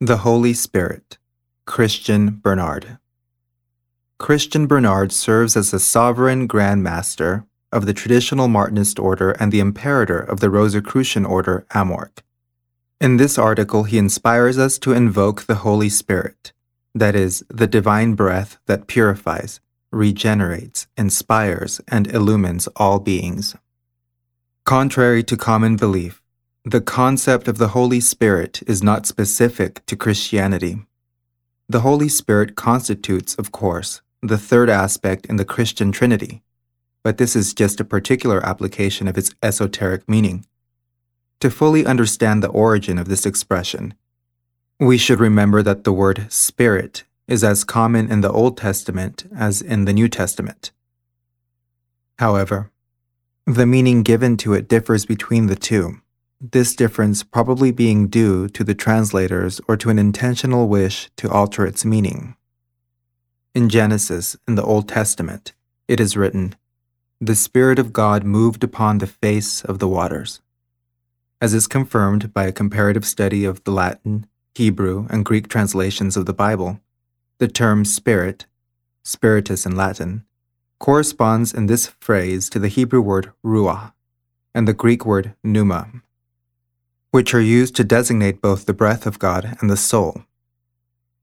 The Holy Spirit, Christian Bernard. Christian Bernard serves as the sovereign Grand Master of the traditional Martinist order and the imperator of the Rosicrucian order Amorc. In this article, he inspires us to invoke the Holy Spirit, that is, the divine breath that purifies, regenerates, inspires, and illumines all beings. Contrary to common belief, the concept of the Holy Spirit is not specific to Christianity. The Holy Spirit constitutes, of course, the third aspect in the Christian Trinity, but this is just a particular application of its esoteric meaning. To fully understand the origin of this expression, we should remember that the word Spirit is as common in the Old Testament as in the New Testament. However, the meaning given to it differs between the two this difference probably being due to the translators or to an intentional wish to alter its meaning. In Genesis, in the Old Testament, it is written, The Spirit of God moved upon the face of the waters. As is confirmed by a comparative study of the Latin, Hebrew, and Greek translations of the Bible, the term spirit, spiritus in Latin, corresponds in this phrase to the Hebrew word ruah and the Greek word pneuma, which are used to designate both the breath of God and the soul.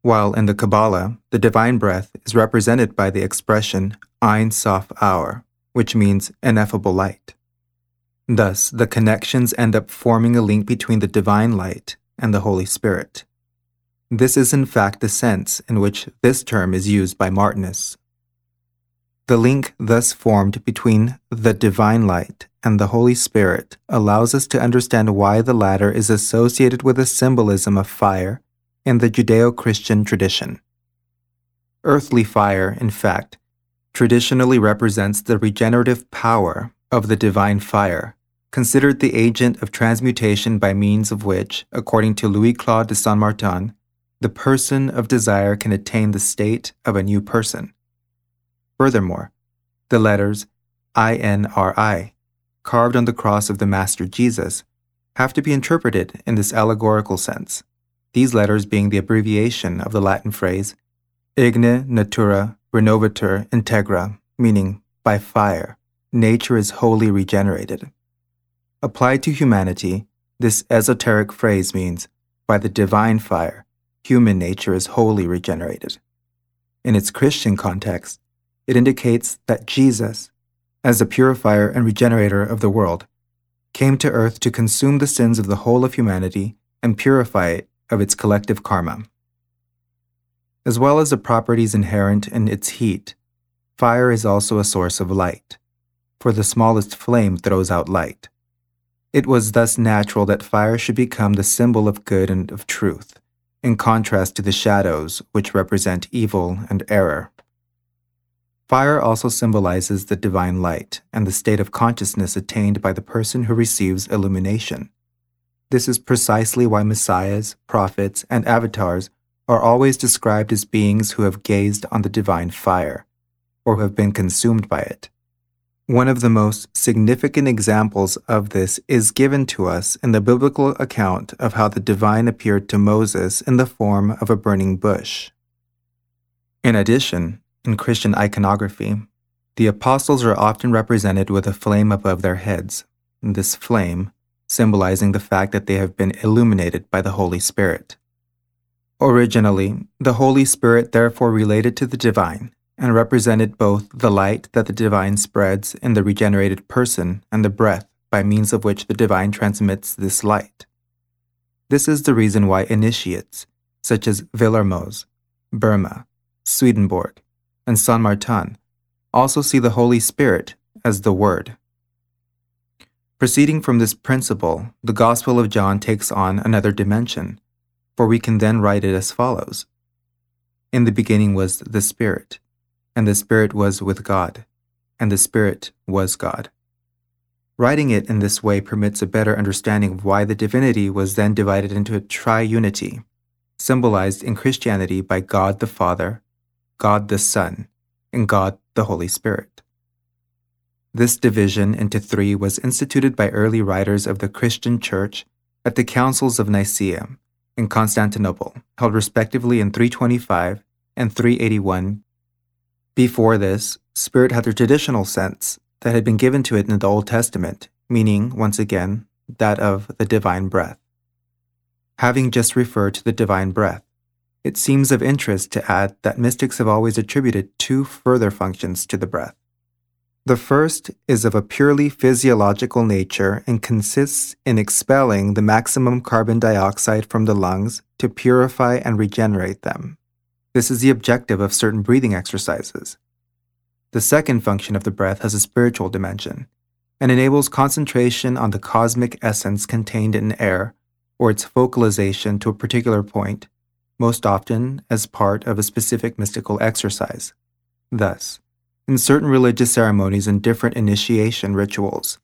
While in the Kabbalah, the divine breath is represented by the expression Ein Sof Aur, which means ineffable light. Thus, the connections end up forming a link between the divine light and the Holy Spirit. This is in fact the sense in which this term is used by Martinists. The link thus formed between the divine light and the Holy Spirit allows us to understand why the latter is associated with the symbolism of fire in the Judeo Christian tradition. Earthly fire, in fact, traditionally represents the regenerative power of the divine fire, considered the agent of transmutation by means of which, according to Louis Claude de Saint Martin, the person of desire can attain the state of a new person. Furthermore, the letters INRI, carved on the cross of the Master Jesus, have to be interpreted in this allegorical sense, these letters being the abbreviation of the Latin phrase Igne natura renovatur integra, meaning by fire, nature is wholly regenerated. Applied to humanity, this esoteric phrase means by the divine fire, human nature is wholly regenerated. In its Christian context, it indicates that Jesus, as the purifier and regenerator of the world, came to earth to consume the sins of the whole of humanity and purify it of its collective karma. As well as the properties inherent in its heat, fire is also a source of light, for the smallest flame throws out light. It was thus natural that fire should become the symbol of good and of truth, in contrast to the shadows which represent evil and error. Fire also symbolizes the divine light and the state of consciousness attained by the person who receives illumination. This is precisely why messiahs, prophets, and avatars are always described as beings who have gazed on the divine fire, or who have been consumed by it. One of the most significant examples of this is given to us in the biblical account of how the divine appeared to Moses in the form of a burning bush. In addition, in Christian iconography, the apostles are often represented with a flame above their heads, this flame symbolizing the fact that they have been illuminated by the Holy Spirit. Originally, the Holy Spirit therefore related to the divine and represented both the light that the divine spreads in the regenerated person and the breath by means of which the divine transmits this light. This is the reason why initiates, such as Willermoz, Boehme, Swedenborg, and Saint Martin also see the Holy Spirit as the Word. Proceeding from this principle, the Gospel of John takes on another dimension, for we can then write it as follows In the beginning was the Spirit, and the Spirit was with God, and the Spirit was God. Writing it in this way permits a better understanding of why the divinity was then divided into a triunity, symbolized in Christianity by God the Father, God the Son, and God the Holy Spirit. This division into three was instituted by early writers of the Christian Church at the Councils of Nicaea in Constantinople held respectively in 325 and 381. Before this, spirit had the traditional sense that had been given to it in the Old Testament, meaning, once again, that of the divine breath. Having just referred to the divine breath, it seems of interest to add that mystics have always attributed two further functions to the breath. The first is of a purely physiological nature and consists in expelling the maximum carbon dioxide from the lungs to purify and regenerate them. This is the objective of certain breathing exercises. The second function of the breath has a spiritual dimension and enables concentration on the cosmic essence contained in air or its focalization to a particular point, most often as part of a specific mystical exercise. Thus, in certain religious ceremonies and different initiation rituals.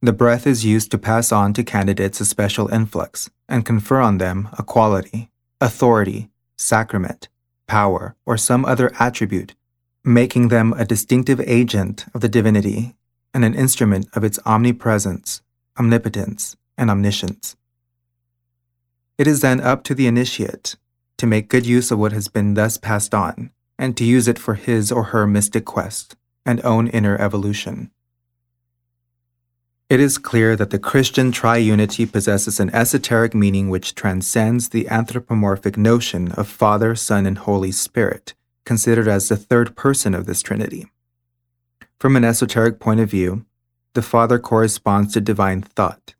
The breath is used to pass on to candidates a special influx and confer on them a quality, authority, sacrament, power, or some other attribute, making them a distinctive agent of the divinity and an instrument of its omnipresence, omnipotence, and omniscience. It is then up to the initiate to make good use of what has been thus passed on and to use it for his or her mystic quest and own inner evolution. It is clear that the Christian triunity possesses an esoteric meaning which transcends the anthropomorphic notion of Father, Son, and Holy Spirit, considered as the third person of this Trinity. From an esoteric point of view, the Father corresponds to divine thought,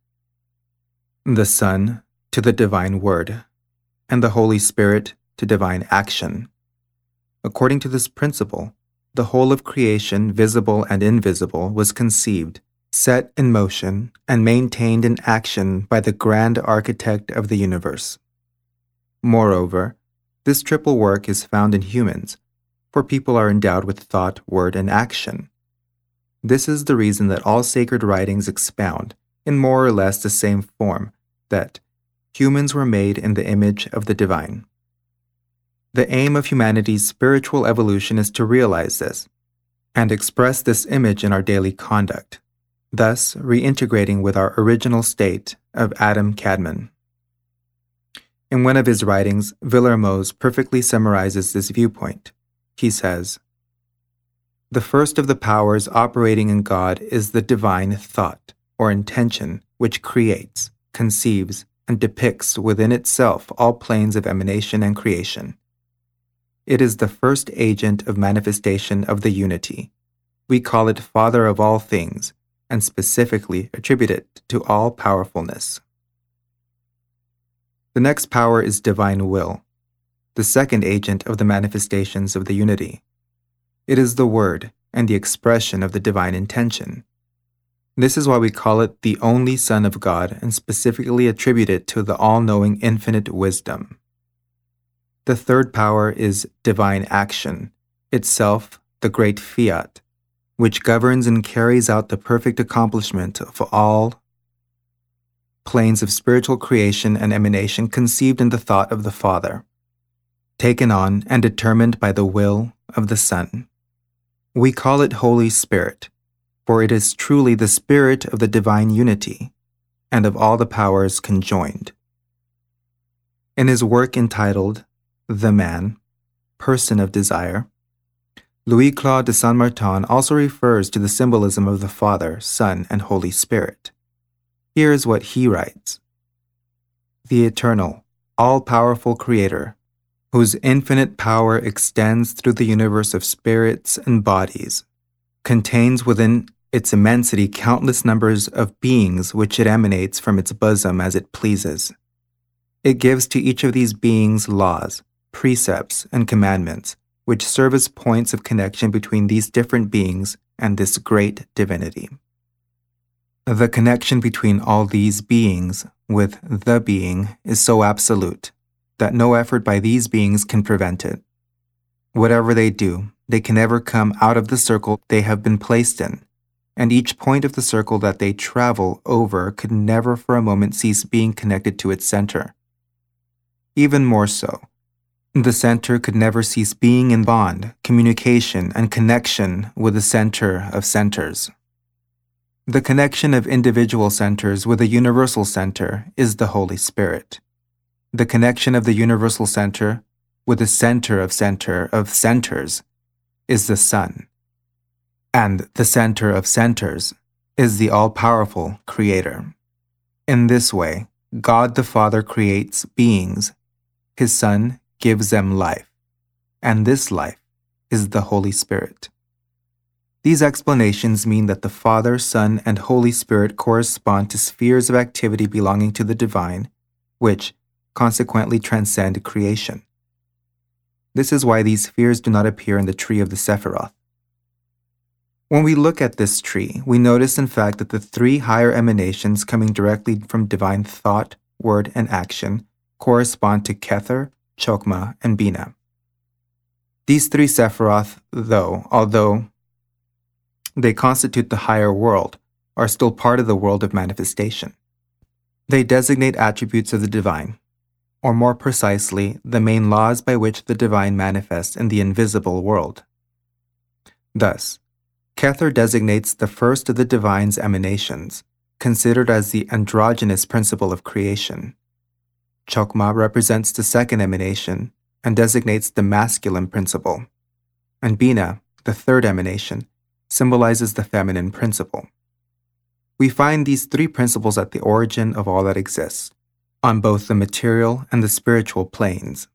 the Son to the divine word, and the Holy Spirit to divine action. According to this principle, the whole of creation, visible and invisible, was conceived, set in motion, and maintained in action by the grand architect of the universe. Moreover, this triple work is found in humans, for people are endowed with thought, word, and action. This is the reason that all sacred writings expound, in more or less the same form, that humans were made in the image of the divine. The aim of humanity's spiritual evolution is to realize this and express this image in our daily conduct, thus reintegrating with our original state of Adam Kadmon. In one of his writings, Willermoz perfectly summarizes this viewpoint. He says, The first of the powers operating in God is the divine thought, or intention, which creates, conceives, and depicts within itself all planes of emanation and creation. It is the first agent of manifestation of the unity. We call it Father of all things, and specifically attribute it to all powerfulness. The next power is divine will, the second agent of the manifestations of the unity. It is the word and the expression of the divine intention. This is why we call it the only Son of God and specifically attribute it to the all knowing infinite wisdom. The third power is divine action, itself the great fiat, which governs and carries out the perfect accomplishment of all planes of spiritual creation and emanation conceived in the thought of the Father, taken on and determined by the will of the Son. We call it Holy Spirit, for it is truly the Spirit of the divine unity and of all the powers conjoined. In his work entitled the man, person of desire. Louis Claude de Saint Martin also refers to the symbolism of the Father, Son, and Holy Spirit. Here is what he writes The eternal, all powerful Creator, whose infinite power extends through the universe of spirits and bodies, contains within its immensity countless numbers of beings which it emanates from its bosom as it pleases. It gives to each of these beings laws, precepts, and commandments, which serve as points of connection between these different beings and this great divinity. The connection between all these beings with the being is so absolute that no effort by these beings can prevent it. Whatever they do, they can never come out of the circle they have been placed in, and each point of the circle that they travel over could never for a moment cease being connected to its center. Even more so, the center could never cease being in bond, communication, and connection with the center of centers. The connection of individual centers with a universal center is the Holy Spirit. the connection of the universal center with the center of center of centers is the Son. And the center of centers is the all powerful Creator. In this way, God the Father creates beings, His Son gives them life, and this life is the Holy Spirit. These explanations mean that the Father, Son, and Holy Spirit correspond to spheres of activity belonging to the divine, which consequently transcend creation. This is why these spheres do not appear in the tree of the Sephiroth. When we look at this tree, we notice in fact that the three higher emanations coming directly from divine thought, word, and action correspond to Kether, Chokmah, and Binah. These three Sephiroth, though, although they constitute the higher world, are still part of the world of manifestation. They designate attributes of the divine, or more precisely, the main laws by which the divine manifests in the invisible world. Thus, Kether designates the first of the divine's emanations, considered as the androgynous principle of creation. Chokmah represents the second emanation and designates the masculine principle, and Binah, the third emanation, symbolizes the feminine principle. We find these three principles at the origin of all that exists, on both the material and the spiritual planes.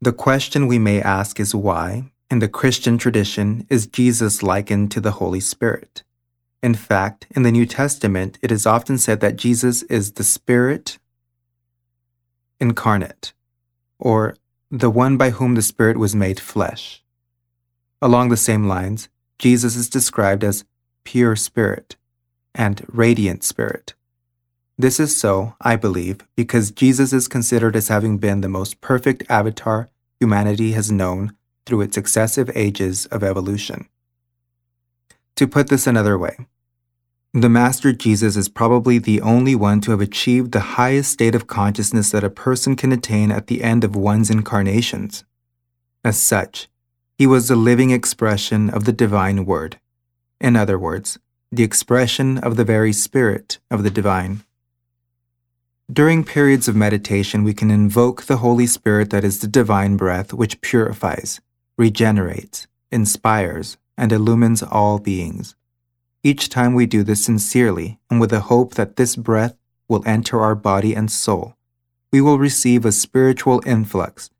The question we may ask is why, in the Christian tradition, is Jesus likened to the Holy Spirit? In fact, in the New Testament, it is often said that Jesus is the Spirit incarnate, or the one by whom the Spirit was made flesh. Along the same lines, Jesus is described as pure spirit and radiant spirit. This is so, I believe, because Jesus is considered as having been the most perfect avatar humanity has known through its successive ages of evolution. To put this another way, the Master Jesus is probably the only one to have achieved the highest state of consciousness that a person can attain at the end of one's incarnations. As such, he was the living expression of the divine word. In other words, the expression of the very spirit of the divine. During periods of meditation, we can invoke the Holy Spirit that is the divine breath which purifies, regenerates, inspires, and illumines all beings. Each time we do this sincerely and with the hope that this breath will enter our body and soul, we will receive a spiritual influx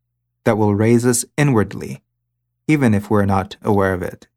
that will raise us inwardly, even if we're not aware of it.